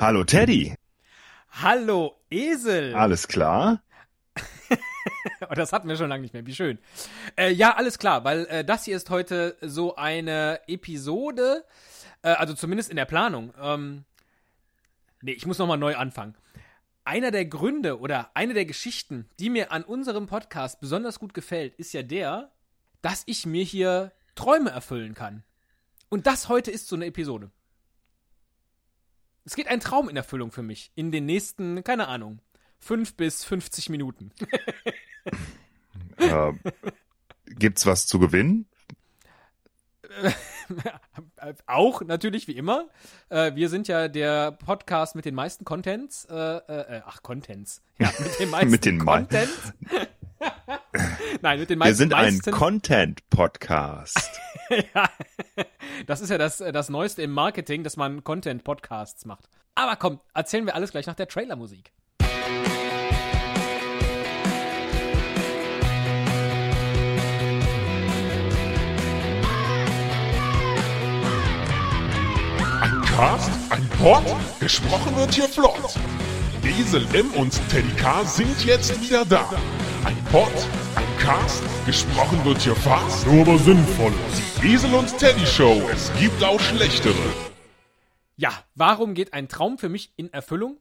Hallo Teddy. Hallo Esel. Alles klar? oh, das hatten wir schon lange nicht mehr. Wie schön. Äh, ja, alles klar, weil äh, das hier ist heute so eine Episode, äh, also zumindest in der Planung. Ähm, nee, ich muss nochmal neu anfangen. Einer der Gründe oder eine der Geschichten, die mir an unserem Podcast besonders gut gefällt, ist ja der, dass ich mir hier Träume erfüllen kann. Und das heute ist so eine Episode. Es geht ein Traum in Erfüllung für mich in den nächsten, keine Ahnung, 5 bis 50 Minuten. äh, gibt's was zu gewinnen? auch natürlich wie immer. Äh, wir sind ja der Podcast mit den meisten Contents. Äh, äh, ach, Contents. Ja, mit den meisten mit den Contents. Nein, mit den meisten. Wir sind ein Content-Podcast. ja, das ist ja das, das Neueste im Marketing, dass man Content-Podcasts macht. Aber komm, erzählen wir alles gleich nach der Trailer-Musik. Ein Cast, ein Pod, gesprochen wird hier flott. Esel M und Teddy K sind jetzt wieder da. Ein Pod, ein Cast, gesprochen wird hier fast, nur aber sinnvoll. Die Esel und Teddy Show, es gibt auch schlechtere. Ja, warum geht ein Traum für mich in Erfüllung?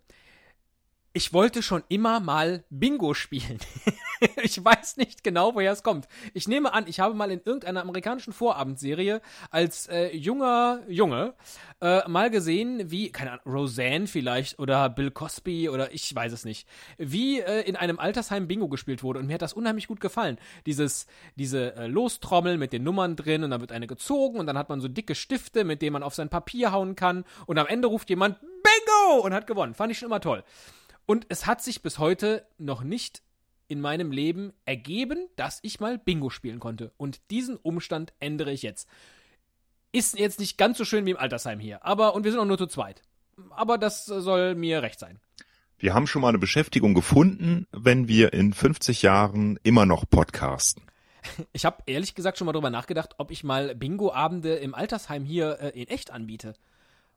Ich wollte schon immer mal Bingo spielen. ich weiß nicht genau, woher es kommt. Ich nehme an, ich habe mal in irgendeiner amerikanischen Vorabendserie als äh, junger Junge äh, mal gesehen, wie, keine Ahnung, Roseanne vielleicht oder Bill Cosby oder ich weiß es nicht, wie äh, in einem Altersheim Bingo gespielt wurde. Und mir hat das unheimlich gut gefallen. Dieses, diese äh, Lostrommel mit den Nummern drin und dann wird eine gezogen und dann hat man so dicke Stifte, mit denen man auf sein Papier hauen kann und am Ende ruft jemand Bingo und hat gewonnen. Fand ich schon immer toll. Und es hat sich bis heute noch nicht in meinem Leben ergeben, dass ich mal Bingo spielen konnte. Und diesen Umstand ändere ich jetzt. Ist jetzt nicht ganz so schön wie im Altersheim hier, aber und wir sind auch nur zu zweit. Aber das soll mir recht sein. Wir haben schon mal eine Beschäftigung gefunden, wenn wir in 50 Jahren immer noch podcasten. Ich habe ehrlich gesagt schon mal drüber nachgedacht, ob ich mal Bingo-Abende im Altersheim hier äh, in echt anbiete.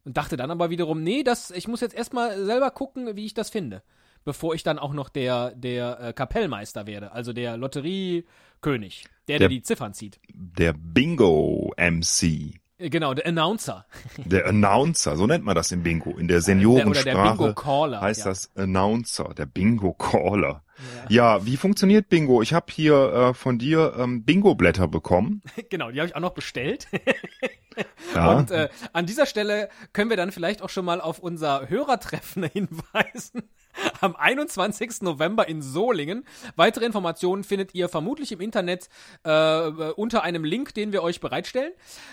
Und dachte dann aber wiederum, nee, das, ich muss jetzt erstmal selber gucken, wie ich das finde. Bevor ich dann auch noch der, der äh, Kapellmeister werde, also der Lotteriekönig, der, der, der die Ziffern zieht. Der Bingo-MC. Genau, der Announcer. Der Announcer, so nennt man das im Bingo. In der Seniorensprache der, der Bingo Caller, heißt ja. das Announcer, der Bingo Caller. Ja. ja, wie funktioniert Bingo? Ich habe hier äh, von dir ähm, Bingo-Blätter bekommen. genau, die habe ich auch noch bestellt. ja. Und äh, an dieser Stelle können wir dann vielleicht auch schon mal auf unser Hörertreffen hinweisen am 21. November in Solingen. Weitere Informationen findet ihr vermutlich im Internet äh, unter einem Link, den wir euch bereitstellen.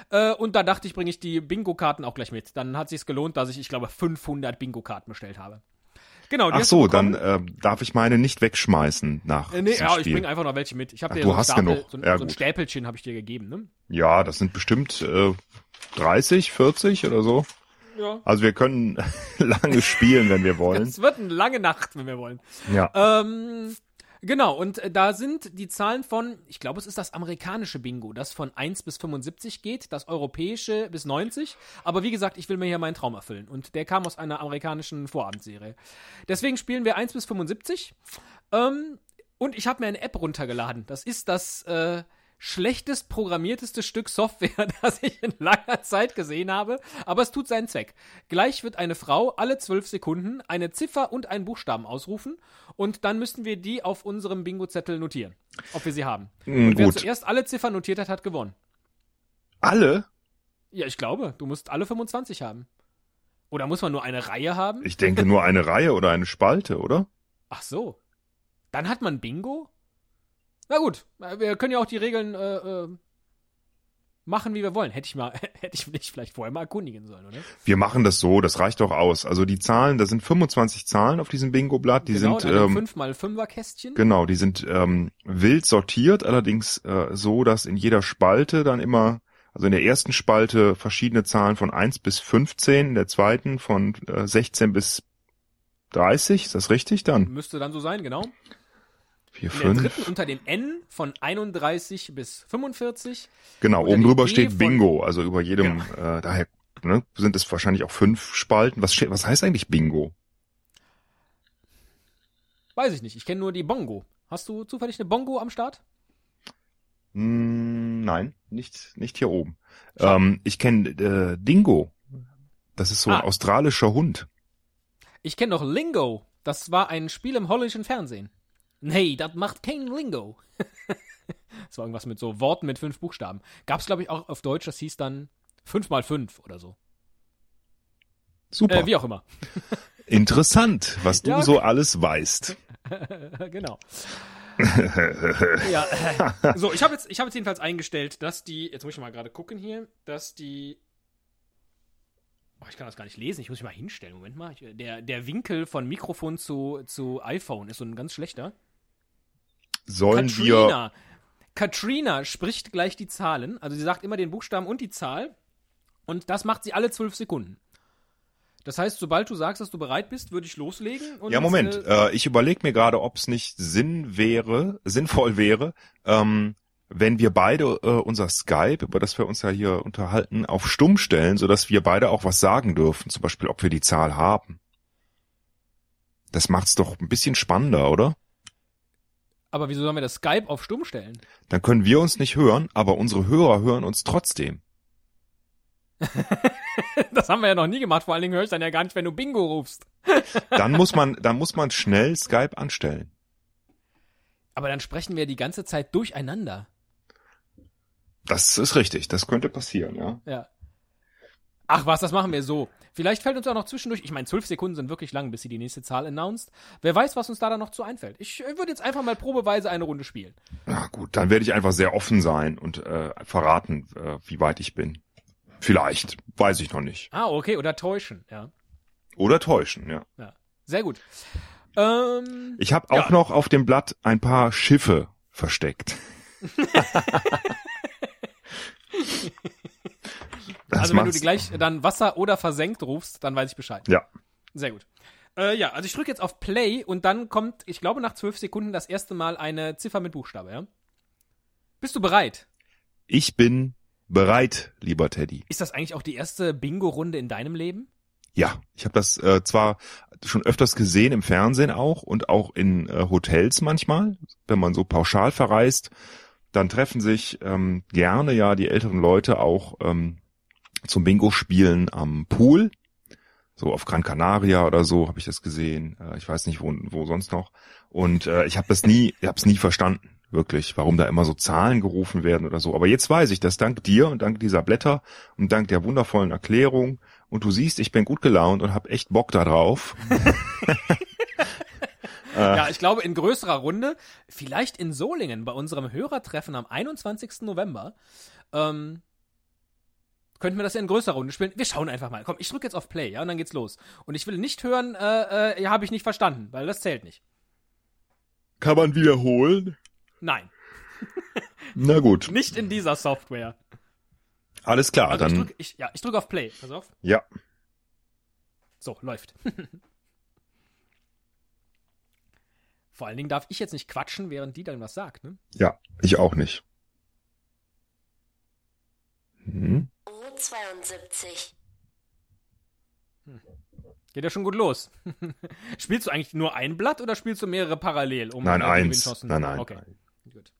Äh, und da dachte ich, bringe ich die Bingo-Karten auch gleich mit. Dann hat sich's gelohnt, dass ich, ich glaube, 500 Bingo-Karten bestellt habe. Genau. Ach so, dann äh, darf ich meine nicht wegschmeißen nach. Äh, nee, ja, Spiel. ich bringe einfach noch welche mit. Ich habe dir du so hast Stapel, genug. So, ja, so ein Stäpelchen habe ich dir gegeben, ne? Ja, das sind bestimmt äh, 30, 40 oder so. Ja. Also wir können lange spielen, wenn wir wollen. Es wird eine lange Nacht, wenn wir wollen. Ja. Ähm, genau, und äh, da sind die Zahlen von, ich glaube, es ist das amerikanische Bingo, das von 1 bis 75 geht, das europäische bis 90. Aber wie gesagt, ich will mir hier meinen Traum erfüllen. Und der kam aus einer amerikanischen Vorabendserie. Deswegen spielen wir 1 bis 75. Ähm, und ich habe mir eine App runtergeladen. Das ist das äh, schlechtest programmierteste Stück Software, das ich in langer Zeit gesehen habe, aber es tut seinen Zweck. Gleich wird eine Frau alle zwölf Sekunden eine Ziffer und einen Buchstaben ausrufen und dann müssten wir die auf unserem Bingo-Zettel notieren, ob wir sie haben. Mm, und wer zuerst alle Ziffern notiert hat, hat gewonnen. Alle? Ja, ich glaube, du musst alle 25 haben. Oder muss man nur eine Reihe haben? Ich denke nur eine Reihe oder eine Spalte, oder? Ach so. Dann hat man Bingo? Na gut, wir können ja auch die Regeln äh, äh, machen, wie wir wollen. Hätte ich mal, hätte ich mich vielleicht vorher mal erkundigen sollen, oder? Wir machen das so, das reicht doch aus. Also die Zahlen, da sind 25 Zahlen auf diesem Bingo-Blatt. Die genau, sind ähm, 5 mal 5er Kästchen. Genau, die sind ähm, wild sortiert, allerdings äh, so, dass in jeder Spalte dann immer, also in der ersten Spalte verschiedene Zahlen von 1 bis 15, in der zweiten von äh, 16 bis 30, ist das richtig dann? Müsste dann so sein, genau. 4, In der dritten unter dem N von 31 bis 45. Genau, oben drüber B steht Bingo, also über jedem, äh, daher ne, sind es wahrscheinlich auch fünf Spalten. Was, was heißt eigentlich Bingo? Weiß ich nicht. Ich kenne nur die Bongo. Hast du zufällig eine Bongo am Start? Hm, nein, nicht, nicht hier oben. Ähm, ich kenne äh, Dingo. Das ist so ein Ah. australischer Hund. Ich kenne noch Lingo. Das war ein Spiel im holländischen Fernsehen. Nee, das macht kein Lingo. das war irgendwas mit so Worten mit fünf Buchstaben. Gab's, glaube ich, auch auf Deutsch. Das hieß dann 5 mal 5 oder so. Super. Äh, wie auch immer. Interessant, was du Ja, so alles weißt. genau. ja, äh, so, ich habe jetzt, ich habe jetzt jedenfalls eingestellt, dass die, jetzt muss ich mal gerade gucken hier, dass die, oh, ich kann das gar nicht lesen, ich muss mich mal hinstellen, Moment mal, ich, der, der Winkel von Mikrofon zu, zu iPhone ist so ein ganz schlechter. Sollen wir, Katrina, Katrina spricht gleich die Zahlen, also sie sagt immer den Buchstaben und die Zahl und das macht sie alle zwölf Sekunden. Das heißt, sobald du sagst, dass du bereit bist, würde ich loslegen. Und, ja Moment, Äh, äh, ich überlege mir gerade, ob es nicht Sinn wäre, sinnvoll wäre, ähm, wenn wir beide äh, unser Skype, über das wir uns ja hier unterhalten, auf stumm stellen, sodass wir beide auch was sagen dürfen, zum Beispiel, ob wir die Zahl haben. Das macht's doch ein bisschen spannender, oder? Aber wieso sollen wir das Skype auf stumm stellen? Dann können wir uns nicht hören, aber unsere Hörer hören uns trotzdem. Das haben wir ja noch nie gemacht. Vor allen Dingen höre ich dann ja gar nicht, wenn du Bingo rufst. Dann muss man, dann muss man schnell Skype anstellen. Aber dann sprechen wir die ganze Zeit durcheinander. Das ist richtig, das könnte passieren, ja. Ja. Ach was, das machen wir so. Vielleicht fällt uns auch noch zwischendurch, ich meine, zwölf Sekunden sind wirklich lang, bis sie die nächste Zahl announced. Wer weiß, was uns da dann noch zu einfällt. Ich äh, würde jetzt einfach mal probeweise eine Runde spielen. Na gut, dann werde ich einfach sehr offen sein und äh, verraten, äh, wie weit ich bin. Vielleicht, weiß ich noch nicht. Ah, okay, oder täuschen, ja. Oder täuschen, ja. ja. Sehr gut. Ähm, Ich habe auch Ja. noch auf dem Blatt ein paar Schiffe versteckt. Also wenn du die gleich dann Wasser oder versenkt rufst, dann weiß ich Bescheid. Ja, Sehr gut. Äh, ja, also ich drücke jetzt auf Play und dann kommt, ich glaube, nach zwölf Sekunden das erste Mal eine Ziffer mit Buchstabe, ja? Bist du bereit? ich bin bereit, lieber Teddy. Ist das eigentlich auch die erste Bingo-Runde in deinem Leben? Ja, ich habe das äh, zwar schon öfters gesehen im Fernsehen auch und auch in äh, Hotels manchmal, wenn man so pauschal verreist, dann treffen sich ähm, gerne ja die älteren Leute auch ähm, zum Bingo-Spielen am Pool. So auf Gran Canaria oder so habe ich das gesehen. Äh, ich weiß nicht, wo, wo sonst noch. Und äh, ich habe das nie, ich habe es nie verstanden, wirklich, warum da immer so Zahlen gerufen werden oder so. Aber jetzt weiß ich das dank dir und dank dieser Blätter und dank der wundervollen Erklärung. Und du siehst, ich bin gut gelaunt und habe echt Bock da drauf. Ja, ich glaube in größerer Runde, vielleicht in Solingen bei unserem Hörertreffen am 21. November, ähm, könnten wir das ja in größerer Runde spielen. Wir schauen einfach mal. Komm, ich drücke jetzt auf Play, ja, und dann geht's los. Und ich will nicht hören, äh, äh, ja, habe ich nicht verstanden, weil das zählt nicht. Kann man wiederholen? Nein, Na gut, nicht in dieser Software. alles klar, Also ich dann drücke ich, ja, ich drück auf Play. Pass auf. ja. So, läuft. Vor allen Dingen darf ich jetzt nicht quatschen, während die dann was sagt, ne? Ja, ich auch nicht. Hm. O72. Geht ja schon gut los. spielst du eigentlich nur ein Blatt oder spielst du mehrere parallel? Um Nein, äh, eins. Nein, nein. Okay, gut.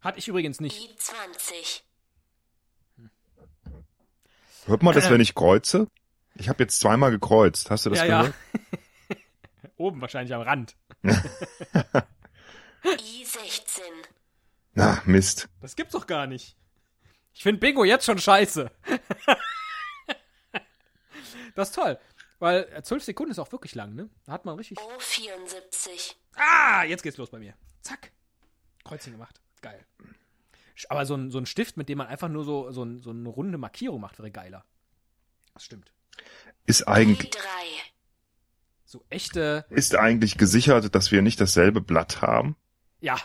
Hatte ich übrigens nicht. I20. Hört man das, wenn ich kreuze? Ich habe jetzt zweimal gekreuzt. Hast du das ja, gehört? ja. Oben wahrscheinlich am Rand. I16. Na, Mist. Das gibt's doch gar nicht. Ich finde Bingo jetzt schon scheiße. das ist toll. Weil äh, zwölf Sekunden ist auch wirklich lang, ne? Da hat man richtig. O74. Ah, jetzt geht's los bei mir. Zack. Kreuzchen gemacht. Geil. Aber so ein, so ein Stift, mit dem man einfach nur so, so, ein, so eine runde Markierung macht, wäre geiler. Das stimmt. Ist eigentlich, I3. So echte. ist eigentlich gesichert, dass wir nicht dasselbe Blatt haben? Ja.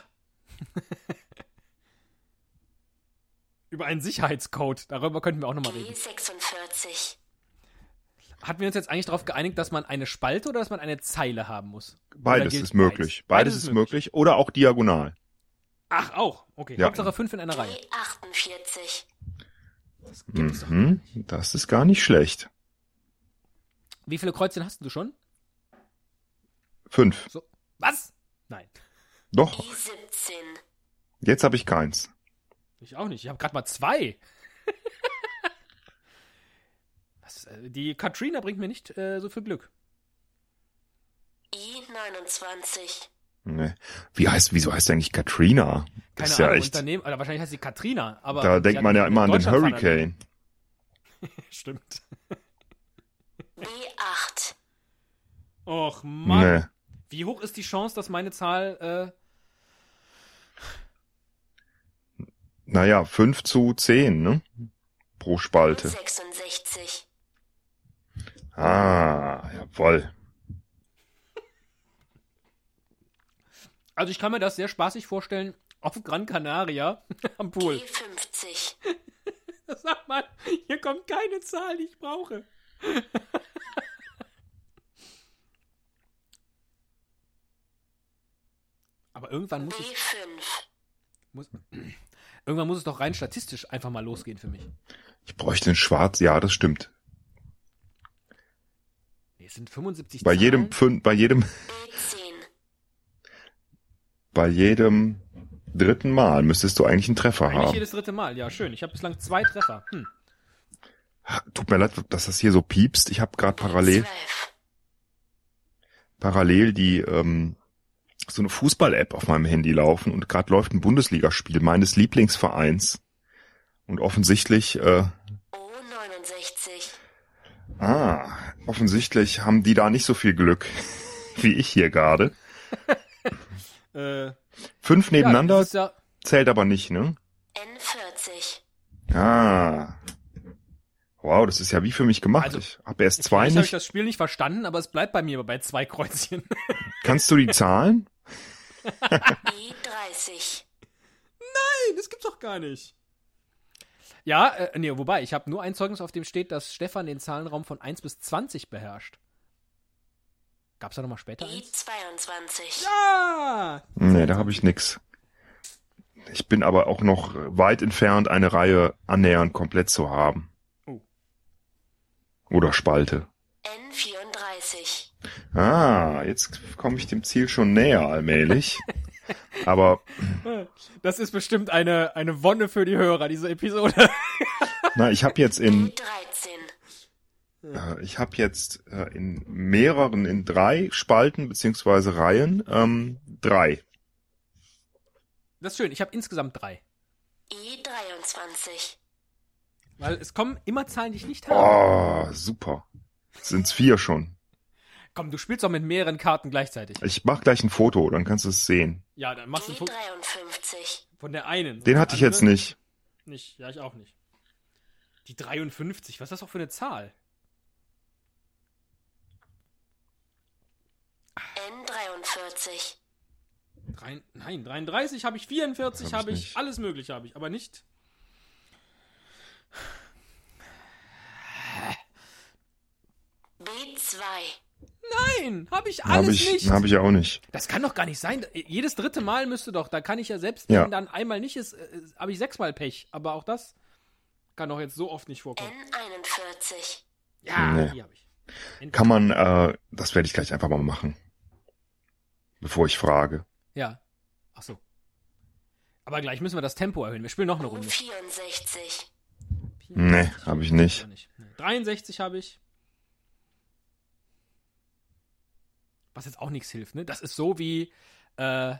Über einen Sicherheitscode. Darüber könnten wir auch nochmal reden. G46. Hatten wir uns jetzt eigentlich darauf geeinigt, dass man eine Spalte oder dass man eine Zeile haben muss? Beides ist möglich. Beides, ist möglich. Oder auch diagonal. Ach, auch. Okay. Ja. Hauptsache fünf in einer Reihe. E48. Das gibt's doch. Mhm. Das ist gar nicht schlecht. Wie viele Kreuzchen hast du schon? Fünf. So. Was? Nein. Doch, I17. jetzt habe ich keins. Ich auch nicht. Ich habe gerade mal zwei. Was, äh, die Katrina bringt mir nicht äh, so viel Glück. I29. Nee. Wie heißt, wieso heißt eigentlich Katrina? Das Keine ist ja Ahnung, echt. Unternehmen, oder wahrscheinlich heißt sie Katrina, aber. Da denkt man ja immer an den Hurricane. Stimmt. B8. Och Mann. Nee. Wie hoch ist die Chance, dass meine Zahl, äh, Naja, 5 zu 10, ne? Pro Spalte. 66. Ah, jawoll. also ich kann mir das sehr spaßig vorstellen, auf Gran Canaria am Pool. E50. Sag mal, hier kommt keine Zahl, die ich brauche. Aber irgendwann muss es, B5. muss, irgendwann muss es doch rein statistisch einfach mal losgehen für mich. Ich bräuchte ein Schwarz, ja, das stimmt. Nee, es sind 75 Bei Zahlen. jedem Pfund, bei jedem, B10. bei jedem dritten Mal müsstest du eigentlich einen Treffer Eigentlich haben. jedes dritte Mal. Ja, schön. Ich habe bislang zwei Treffer. Hm. Tut mir leid, dass das hier so piepst. Ich habe gerade parallel, 12. parallel die ähm, so eine Fußball-App auf meinem Handy laufen und gerade läuft ein Bundesligaspiel meines Lieblingsvereins. Und offensichtlich, äh, O69. ah, offensichtlich haben die da nicht so viel Glück wie ich hier gerade. Äh, Fünf ja, nebeneinander ist ja, zählt aber nicht, ne? N40. Ah. Wow, das ist ja wie für mich gemacht. Also, ich habe erst zwei Vielleicht habe ich nicht. das Spiel nicht verstanden, aber es bleibt bei mir bei zwei Kreuzchen. Kannst du die Zahlen? I30. Nein, das gibt's doch gar nicht. Ja, äh, nee, wobei, ich habe nur ein Zeugnis, auf dem steht, dass Stefan den Zahlenraum von 1 bis 20 beherrscht. Gab's da nochmal später eins? I22. Ja! Nee, da habe ich nix. Ich bin aber auch noch weit entfernt, eine Reihe annähernd komplett zu haben. Oh. Oder Spalte. N34. Ah, jetzt komme ich dem Ziel schon näher allmählich. aber Das ist bestimmt eine, eine Wonne für die Hörer, diese Episode. na, ich habe jetzt in I13. äh, ich habe jetzt äh, in mehreren, in drei Spalten beziehungsweise Reihen ähm, drei. Das ist schön, ich habe insgesamt drei. I23. Weil es kommen immer Zahlen, die ich nicht habe. Oh, super. Sind's vier schon. Komm, du spielst doch mit mehreren Karten gleichzeitig. Ich mach gleich ein Foto, dann kannst du es sehen. Ja, dann machst du ein Foto D53. von der einen. Den hatte ich jetzt nicht. Nicht, ja, ich auch nicht. Die 53, was ist das auch für eine Zahl? N43. Drei, nein, 33 habe ich, 44 Hab ich habe ich, nicht. alles mögliche habe ich, aber nicht. B2. Nein, habe ich Habe alles ich, nicht. hab ich auch nicht. Das kann doch gar nicht sein. Jedes dritte Mal müsste doch, da kann ich ja selbst, Ja. wenn dann einmal nicht ist, äh, habe ich sechsmal Pech. Aber auch das kann doch jetzt so oft nicht vorkommen. N41. Ja, Nee. die habe ich. Kann man, äh, das werde ich gleich einfach mal machen. Bevor ich frage. Ja. Ach so. Aber gleich müssen wir das Tempo erhöhen. Wir spielen noch eine Runde. 64. Nee, habe ich nicht. Nee. 63 habe ich. Was jetzt auch nichts hilft, ne? Das ist so wie, äh, da,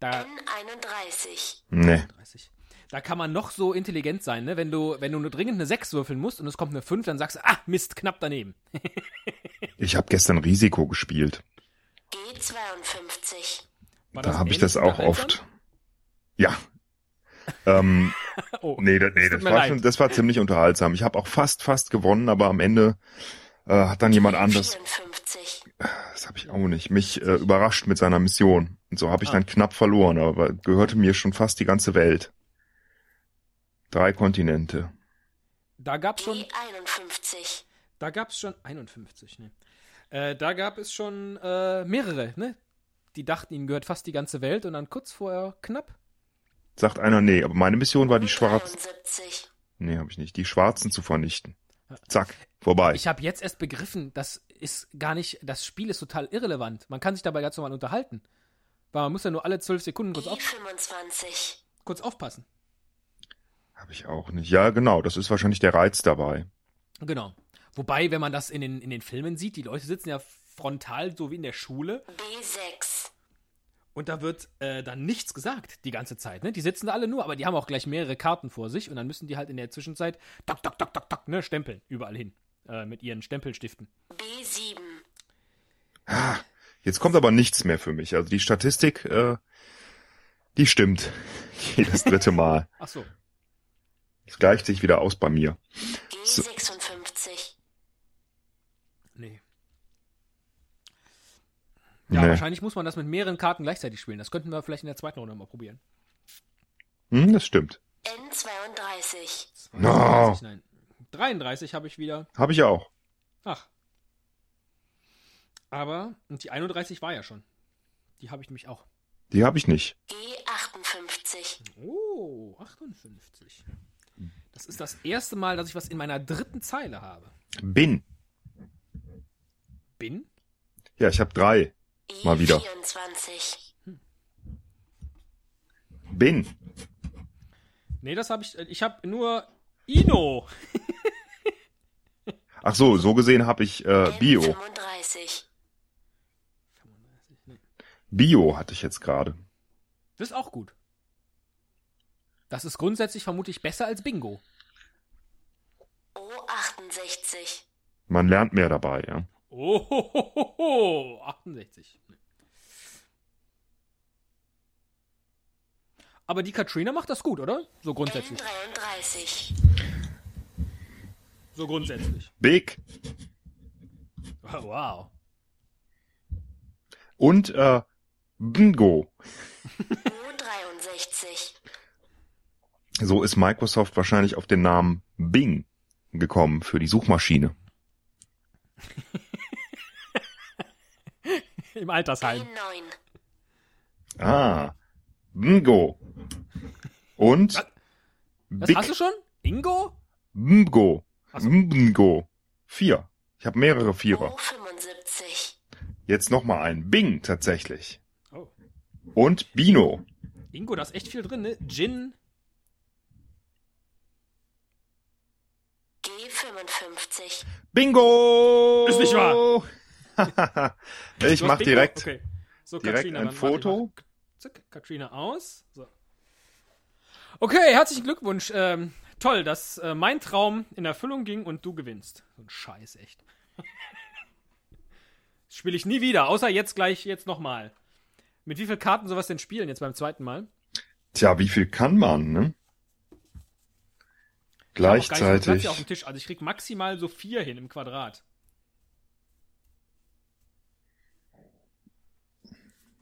N31. Nee. 30. Da kann man noch so intelligent sein, ne? Wenn du, wenn du nur dringend eine 6 würfeln musst und es kommt eine 5, dann sagst du, ah, Mist, knapp daneben. Ich habe gestern Risiko gespielt. G52. War Da habe ich das auch oft. Ja. ähm, Oh, nee, da, nee das war leid. schon, das war ziemlich unterhaltsam. Ich habe auch fast, fast gewonnen, aber am Ende äh, hat dann jemand anders, 54. habe ich auch nicht, mich äh, überrascht mit seiner Mission. Und so habe ich Ah. dann knapp verloren, aber gehörte mir schon fast die ganze Welt. Drei Kontinente. da gab's schon, E51. da gab's schon 51, ne? Äh, da gab es schon äh, mehrere, ne? Die dachten, ihnen gehört fast die ganze Welt und dann kurz vorher knapp. Sagt einer, nee, aber meine Mission war die schwarz. 73. Nee, habe ich nicht. Die Schwarzen zu vernichten. Zack, vorbei. Ich habe jetzt erst begriffen, das ist gar nicht, das Spiel ist total irrelevant. Man kann sich dabei ganz normal unterhalten. Weil man muss ja nur alle zwölf Sekunden kurz, auf, E25. kurz aufpassen. Habe ich auch nicht. Ja, genau, das ist wahrscheinlich der Reiz dabei. Genau. Wobei, wenn man das in den, in den Filmen sieht, die Leute sitzen ja frontal, so wie in der Schule, B6. und da wird äh, dann nichts gesagt die ganze Zeit. Ne? Die sitzen da alle nur, aber die haben auch gleich mehrere Karten vor sich und dann müssen die halt in der Zwischenzeit tok, tok, tok, tok, tok, ne, stempeln, überall hin. Äh, mit ihren Stempelstiften. B7. Jetzt kommt aber nichts mehr für mich. Also die Statistik, äh, die stimmt. Jedes dritte Mal. Ach so. Es gleicht sich wieder aus bei mir. G56. Nee. Ja, Nee. wahrscheinlich muss man das mit mehreren Karten gleichzeitig spielen. Das könnten wir vielleicht in der zweiten Runde mal probieren. Hm, das stimmt. N32. 32, nein. 33 habe ich wieder. Habe ich auch. Ach. Aber, und die 31 war ja schon. Die habe ich nämlich auch. Die habe ich nicht. G58. Oh, 58. Das ist das erste Mal, dass ich was in meiner dritten Zeile habe. Bin. Bin? Ja, ich habe drei. Mal wieder. E24. Bin. Nee, das habe ich. Ich habe nur Ino. Ach so, so gesehen habe ich äh, Bio. N35. Bio hatte ich jetzt gerade. Das ist auch gut. Das ist grundsätzlich vermutlich besser als Bingo. O68. Man lernt mehr dabei, ja. Oh, ho, ho, ho, ho. 68. Aber die Katrina macht das gut, oder? So grundsätzlich. N33. So grundsätzlich. Big. Wow. Und äh, Bingo. U63. So ist Microsoft wahrscheinlich auf den Namen Bing gekommen für die Suchmaschine. Im Altersheim. E9. Ah, Bingo. Und Big hast du schon? Bingo? Bingo. Ach so. Bingo. Vier. Ich habe mehrere Vierer. O75. Jetzt noch mal ein Bing tatsächlich. Oh. Und Bino. Bingo, da ist echt viel drin, ne? Gin. G55. Bingo! Ist nicht wahr. ich mach Bingo? direkt, Okay. So, direkt Katrina, ein Foto. Zack, Katrina aus. So. Okay, herzlichen Glückwunsch. Ähm, toll, dass äh, mein Traum in Erfüllung ging und du gewinnst. So ein Scheiß, echt. Das Spiele ich nie wieder, außer jetzt gleich, jetzt nochmal. Mit wie viel Karten sowas denn spielen jetzt beim zweiten Mal? Tja, wie viel kann man, ne? Ich Gleichzeitig. hier auf dem Tisch. Also ich krieg maximal so vier hin im Quadrat.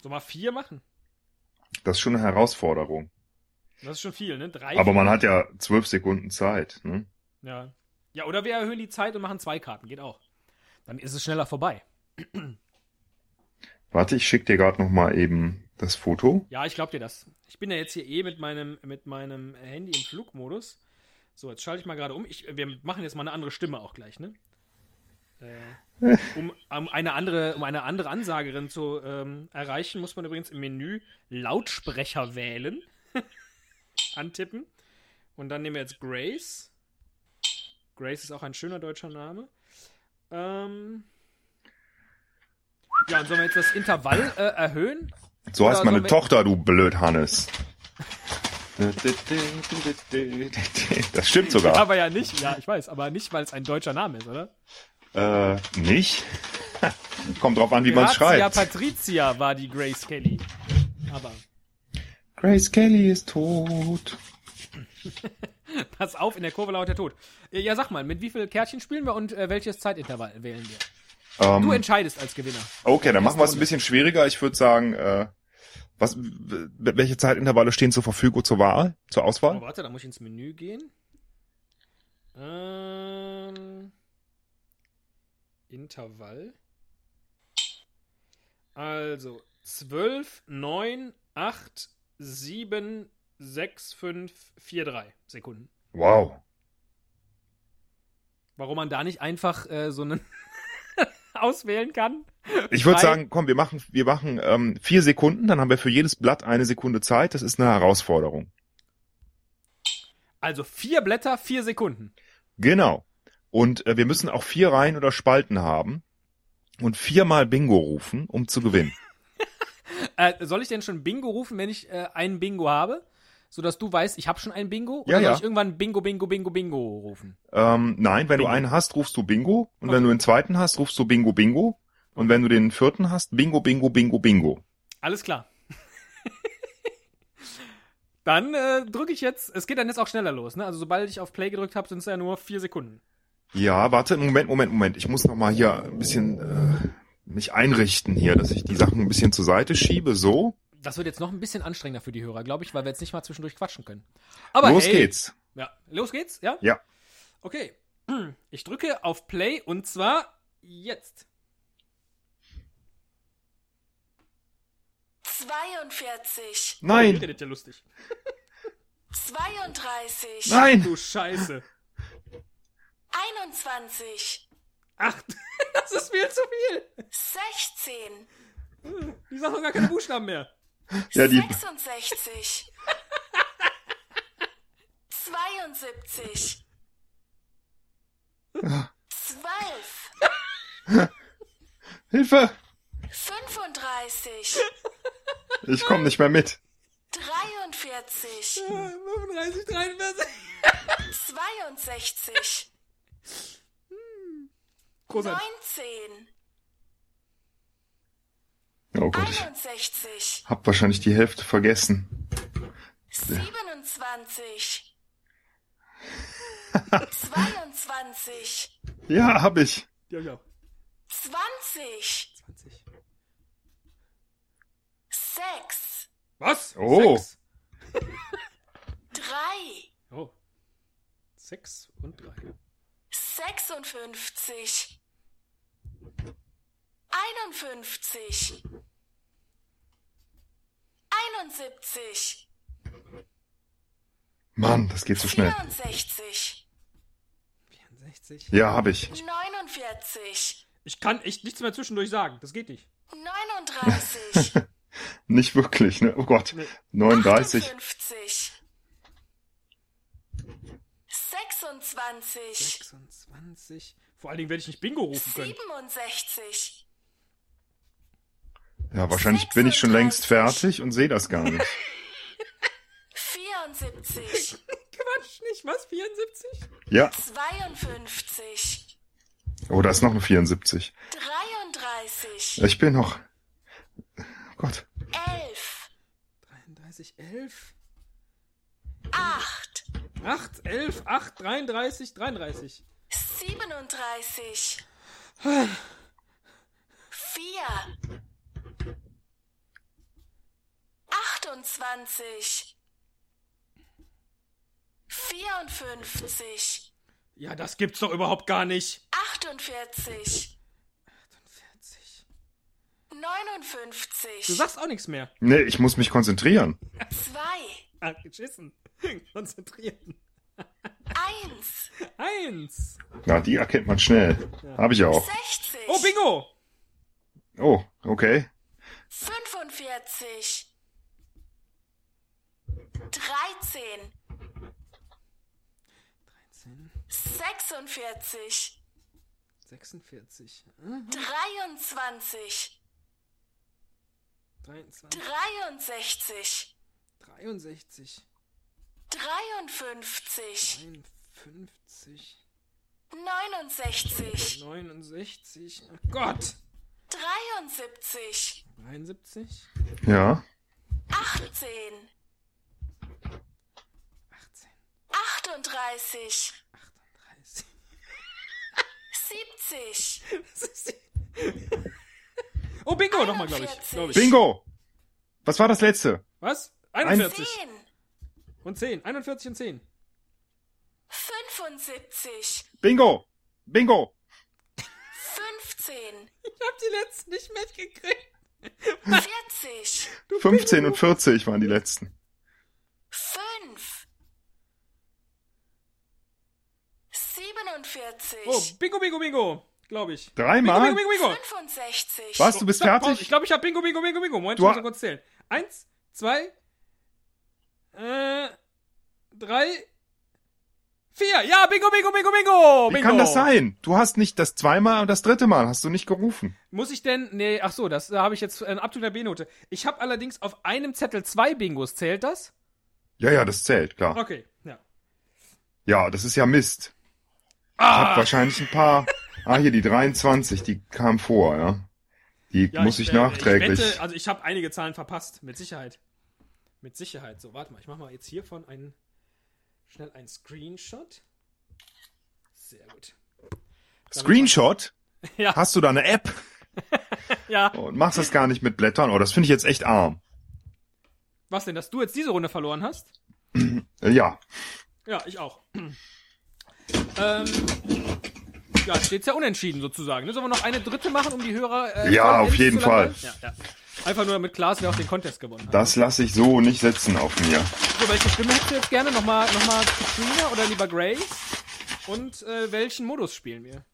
So mal vier machen. Das ist schon eine Herausforderung. Das ist schon viel, ne? Drei. Aber man hat ja zwölf Sekunden Zeit, ne? Ja. Ja, oder wir erhöhen die Zeit und machen zwei Karten. Geht auch. Dann ist es schneller vorbei. Warte, ich schick dir gerade noch mal eben das Foto. Ja, ich glaub dir das. Ich bin ja jetzt hier eh mit meinem, mit meinem Handy im Flugmodus. So, jetzt schalte ich mal gerade um. Ich, wir machen jetzt mal eine andere Stimme auch gleich, ne? Äh, um, um, eine andere, um eine andere Ansagerin zu ähm, erreichen, muss man übrigens im Menü Lautsprecher wählen. Antippen. Und dann nehmen wir jetzt Grace. Grace ist auch ein schöner deutscher Name. Ähm, ja, und sollen wir jetzt das Intervall äh, erhöhen? So heißt meine Tochter, du blöd Hannes. Das stimmt sogar. Aber ja nicht, ja, ich weiß, aber nicht, weil es ein deutscher Name ist, oder? Äh, nicht? Kommt drauf an, wie man es schreibt. Patricia war die Grace Kelly. Aber Grace Kelly ist tot. pass auf, in der Kurve lauert der Tod. Äh, Ja, sag mal, mit wie viel Kärtchen spielen wir und äh, welches Zeitintervall wählen wir? Du Ähm, entscheidest als Gewinner. okay, dann machen wir es ein bisschen schwieriger. Ich würde sagen, äh, was, welche Zeitintervalle stehen zur Verfügung zur Wahl, zur Oh, Auswahl? warte, da muss ich ins Menü gehen. Ähm, Intervall. Also 12, 9, 8, 7, 6, 5, 4, 3 Sekunden. Wow. Warum man da nicht einfach äh, so einen auswählen kann? Ich würde sagen, komm, wir machen, wir machen ähm, vier Sekunden, dann haben wir für jedes Blatt eine Sekunde Zeit. Das ist eine Herausforderung. Also vier Blätter, vier Sekunden. Genau. Und äh, wir müssen auch vier Reihen oder Spalten haben und viermal Bingo rufen, um zu gewinnen. Äh, soll ich denn schon Bingo rufen, wenn ich äh, einen Bingo habe? Sodass du weißt, ich habe schon einen Bingo? Oder Ja, soll ja. ich irgendwann Bingo, Bingo, Bingo, Bingo rufen? Ähm, nein, wenn Bingo. du einen hast, rufst du Bingo. Und Okay. wenn du den zweiten hast, rufst du Bingo, Bingo. Und wenn du den vierten hast, Bingo, Bingo, Bingo, Bingo. Alles klar. dann äh, drücke ich jetzt, es geht dann jetzt auch schneller los, ne? Also sobald ich auf Play gedrückt habe, sind es ja nur vier Sekunden. Ja, warte, Moment, Moment, Moment. Ich muss noch mal hier ein bisschen äh, mich einrichten hier, dass ich die Sachen ein bisschen zur Seite schiebe. So, Das wird jetzt noch ein bisschen anstrengender für die Hörer, glaube ich, weil wir jetzt nicht mal zwischendurch quatschen können. Aber los hey, geht's. Ja, los geht's, ja? Ja. Okay. Ich drücke auf Play und zwar jetzt. 42, Nein, Das ist ja lustig. 32, nein. Du Scheiße. 21, Ach, das ist viel zu viel. 16, Die sagen gar keine Buchstaben mehr. Ja, die, 66, 72, 12, Hilfe! 35, Ich komme nicht mehr mit. 43, 35, 43. 62, Großartig. 19, Oh Gott, ich 61, hab wahrscheinlich die Hälfte vergessen. 27, 22, Ja, hab ich. Ja, ja. 20, 20. 6, Was? Oh. Sechs. 3, Oh. Sechs und drei. 56, 51, 71, Mann, das geht so schnell. 64, 64. Ja, hab ich. 49, Ich kann echt nichts mehr zwischendurch sagen. Das geht nicht. 39, Nicht wirklich, ne? Oh Gott. Nee. 39. 58, 26, 26. Vor allen Dingen werde ich nicht Bingo rufen können. 67, Ja, wahrscheinlich bin ich schon längst fertig und sehe das gar nicht. 74, Quatsch, nicht. Was? 74? Ja. 52, Oh, da ist noch eine 74. 33, Ich bin noch. Oh Gott. 11, 33, 11. 8, 8, 11, 8, 33, 33. 37, 4, 28, 54, Ja, das gibt's doch überhaupt gar nicht. 48, 48. 59, Du sagst auch nichts mehr. Nee, ich muss mich konzentrieren. 2, Ah, geschissen. Konzentrieren. 1, Eins. Ja, die erkennt man schnell. Hab ich auch. 60, Oh, Bingo! Oh, okay. 45, 13, 13, 46, 46, 23, 23, 63, 63, 53, 53, 69, 69, oh Gott! 73, 73, Ja. 18, 18, 38, 38. 70, Das ist die- Oh, Bingo nochmal, glaube ich. 41. Glaub ich. Bingo! Was war das letzte? Was? 41 10, und 10. 41 und 10. 75, Bingo! Bingo! 15, Ich hab die letzten nicht mitgekriegt. 40, 15 und 40 waren die letzten. 5, 44. Oh, Bingo, Bingo, Bingo. Glaube ich. Dreimal? Bingo, Bingo, Bingo, Bingo. 65. Was, du bist Stopp, Pause. fertig? Ich glaube, ich habe Bingo, Bingo, Bingo, Bingo. Moment, Du ich muss kurz zählen. Eins, zwei, äh, drei, vier. Ja, Bingo, Bingo, Bingo, Bingo. Wie Bingo. kann das sein? Du hast nicht das zweimal und das dritte Mal hast du nicht gerufen. Muss ich denn, nee, ach so, das da habe ich jetzt äh, ab zu der B-Note. Ich habe allerdings auf einem Zettel zwei Bingos. Zählt das? Ja, ja, das zählt, klar. Okay, ja. Ja, das ist ja Mist. Ich Ah. hab wahrscheinlich ein paar. Ah, hier die 23, die kam vor, ja. Die Ja, muss ich, äh, nachträglich. Ich wette, also ich habe einige Zahlen verpasst, mit Sicherheit. Mit Sicherheit. So, warte mal, ich mache mal jetzt hiervon einen, schnell einen Screenshot. Sehr gut. Screenshot? Ja. Hast du da eine App Ja, und machst das gar nicht mit Blättern? Oh, das finde ich jetzt echt arm. was denn, dass du jetzt diese Runde verloren hast? Ja, Ja, ich auch. Ähm, ja, steht's ja unentschieden sozusagen. Ne? Sollen wir noch eine dritte machen, um die Hörer. Äh, Ja, auf jeden? Fall. Ja, ja. Einfach nur damit klar ist, wer auch den Contest gewonnen hat. das lasse ich so nicht sitzen auf mir. So, welche Stimme hättest du jetzt gerne? Nochmal, nochmal Katrina oder lieber Grace? Und äh, welchen Modus spielen wir?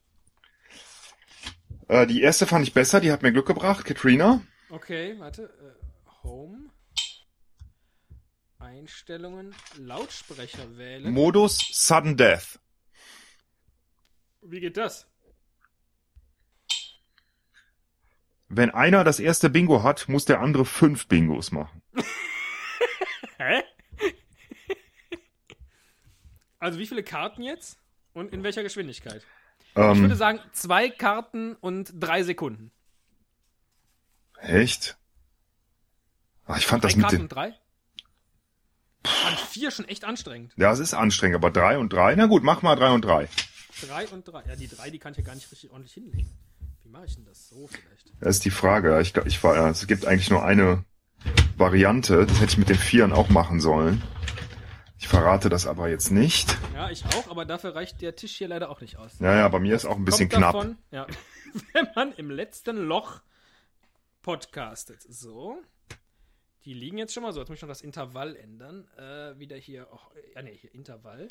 Äh, die erste fand ich besser, die hat mir Glück gebracht, Katrina. Okay, warte. Äh, Home. Einstellungen. Lautsprecher wählen. Modus Sudden Death. Wie geht das? Wenn einer das erste Bingo hat, muss der andere fünf Bingos machen. Hä? also wie viele Karten jetzt? Und in welcher Geschwindigkeit? Ich würde Ähm, sagen, zwei Karten und drei Sekunden. echt? Ach, ich fand das Drei mit Karten den... und drei? Fand vier schon echt anstrengend. Ja, es ist anstrengend, aber drei und drei? Na gut, mach mal drei und drei. Drei und drei. Ja, die drei, die kann ich ja gar nicht richtig ordentlich hinlegen. Wie mache ich denn das? So vielleicht. Das ist die Frage. Ich, ich war, es gibt eigentlich nur eine Variante. Das hätte ich mit den Vieren auch machen sollen. Ich verrate das aber jetzt nicht. Ja, ich auch, aber dafür reicht der Tisch hier leider auch nicht aus. Naja, bei mir ist auch ein bisschen Kommt knapp. Davon, ja, wenn man im letzten Loch podcastet. So. Die liegen jetzt schon mal so. Jetzt muss ich noch das Intervall ändern. Äh, wieder hier. Oh, ja, nee, hier Intervall.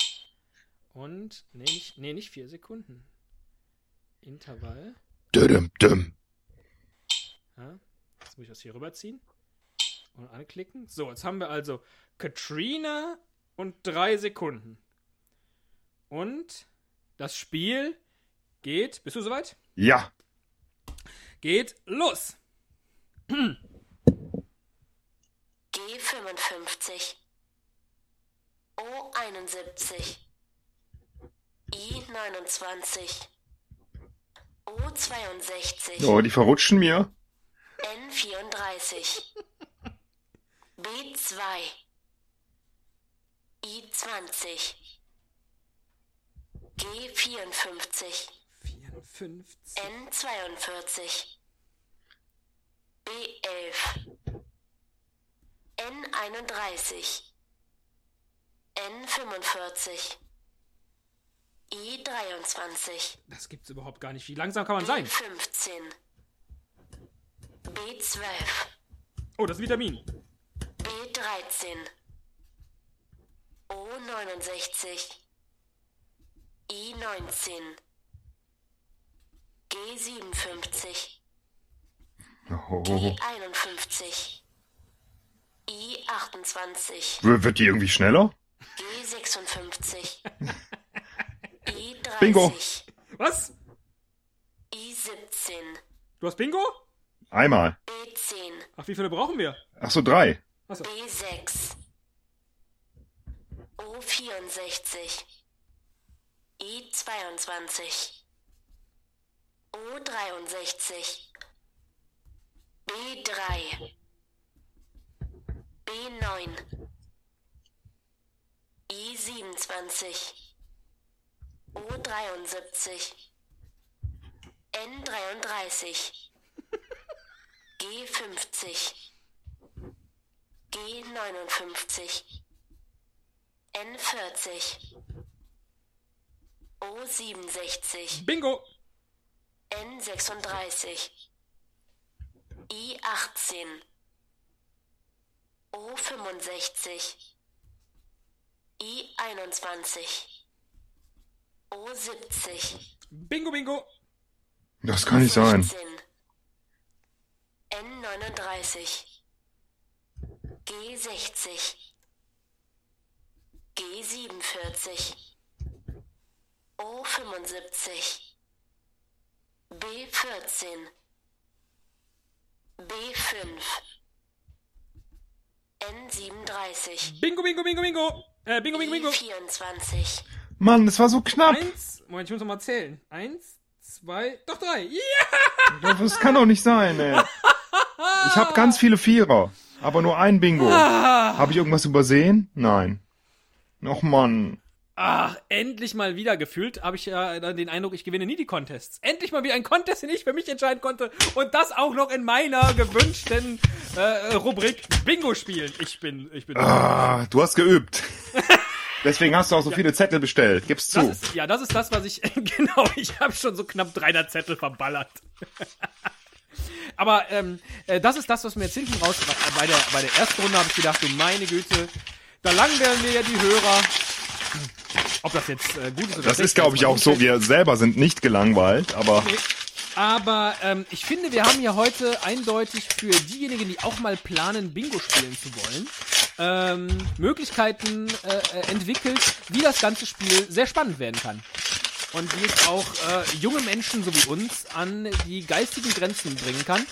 Und. Nee, nicht, nee, nicht vier Sekunden. Intervall. Düm, düm. Ja, jetzt muss ich das hier rüberziehen. Und anklicken. So, jetzt haben wir also Katrina und drei Sekunden. Und das Spiel geht. Bist du soweit? Ja. Geht los! G55 O71 I29 O62 Oh, die verrutschen mir. N34 B2 I20 G54 54. N42 B11 N31 N45 I23 Das gibt's überhaupt gar nicht. Wie langsam kann man sein? B15 B12 Oh, das ist Vitamin. B13 O69 I19 G57 Oh. G51 I28 W- Wird die irgendwie schneller? G56 I30 Bingo. Was? I17 Du hast Bingo? Einmal. B10 Ach, wie viele brauchen wir? Ach so, drei. Achso. B6 O64 I22 O63 B3 B9 I27 O73 N33 G50 G59 N40 O67 Bingo! N36 I18 O65 I21 O70. Bingo, bingo. Das kann nicht sein. 16. N39. G60. G47. O75. B14. B5. N37. Bingo, bingo, bingo, bingo. Äh, bingo, bingo, bingo. B24. Mann, das war so knapp. Eins. Moment, ich muss noch mal zählen. Eins, zwei, doch drei. Ja! Das kann doch nicht sein, ey. Ich habe ganz viele Vierer, aber nur ein Bingo. Habe ich irgendwas übersehen? Nein. Och Mann. Ach, endlich mal wieder gefühlt habe ich ja dann den Eindruck, ich gewinne nie die Contests. Endlich mal wieder ein Contest, den ich für mich entscheiden konnte. Und das auch noch in meiner gewünschten äh, Rubrik Bingo spielen. Ich bin, ich bin. Ah, du hast geübt. Deswegen hast du auch so viele Zettel bestellt. Gib's Das zu. ist, ja, das ist das, was ich, genau, ich habe schon so knapp 300 Zettel verballert. Aber ähm, äh, das ist das, was mir jetzt hinten raus, bei der, bei der ersten Runde habe ich gedacht, du meine Güte, da langweilen mir ja die Hörer. Ob das jetzt äh, gut ist oder Das ist, glaube ich, auch so. Wir selber sind nicht gelangweilt, aber Nee. Aber ähm, ich finde, wir haben hier heute eindeutig für diejenigen, die auch mal planen, Bingo spielen zu wollen, ähm, Möglichkeiten äh, äh, entwickelt, wie das ganze Spiel sehr spannend werden kann. Und wie es auch äh, junge Menschen so wie uns an die geistigen Grenzen bringen kann.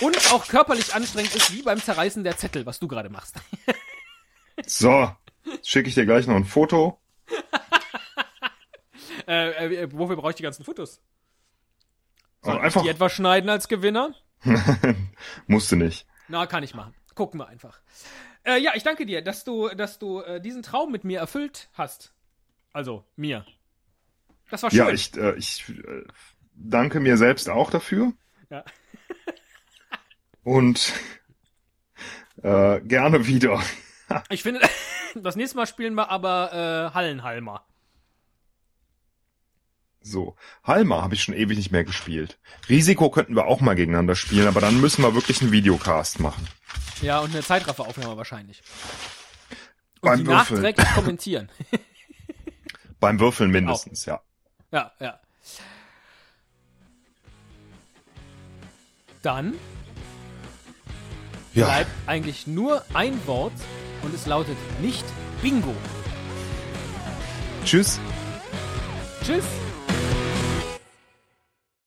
Und auch körperlich anstrengend ist, wie beim Zerreißen der Zettel, was du gerade machst. so. Schicke ich dir gleich noch ein Foto. äh, äh, wofür brauche ich die ganzen Fotos? Und Soll ich einfach die etwa schneiden als Gewinner? musste nicht. Na, kann ich machen. Gucken wir einfach. Äh, ja, ich danke dir, dass du, dass du äh, diesen Traum mit mir erfüllt hast. Also, mir. Das war schön. Ja, ich, äh, ich äh, danke mir selbst auch dafür. Ja. Und äh, gerne wieder. Ich finde, das nächste Mal spielen wir aber äh, Hallenhalmer. So, Halma habe ich schon ewig nicht mehr gespielt. Risiko könnten wir auch mal gegeneinander spielen, aber dann müssen wir wirklich einen Videocast machen. Ja, und eine Zeitrafferaufnahme wahrscheinlich. Und Beim die Würfeln. nachträglich kommentieren. Beim Würfeln mindestens, ja. ja, ja. Dann Ja, bleibt eigentlich nur ein Wort und es lautet nicht Bingo. tschüss. Tschüss.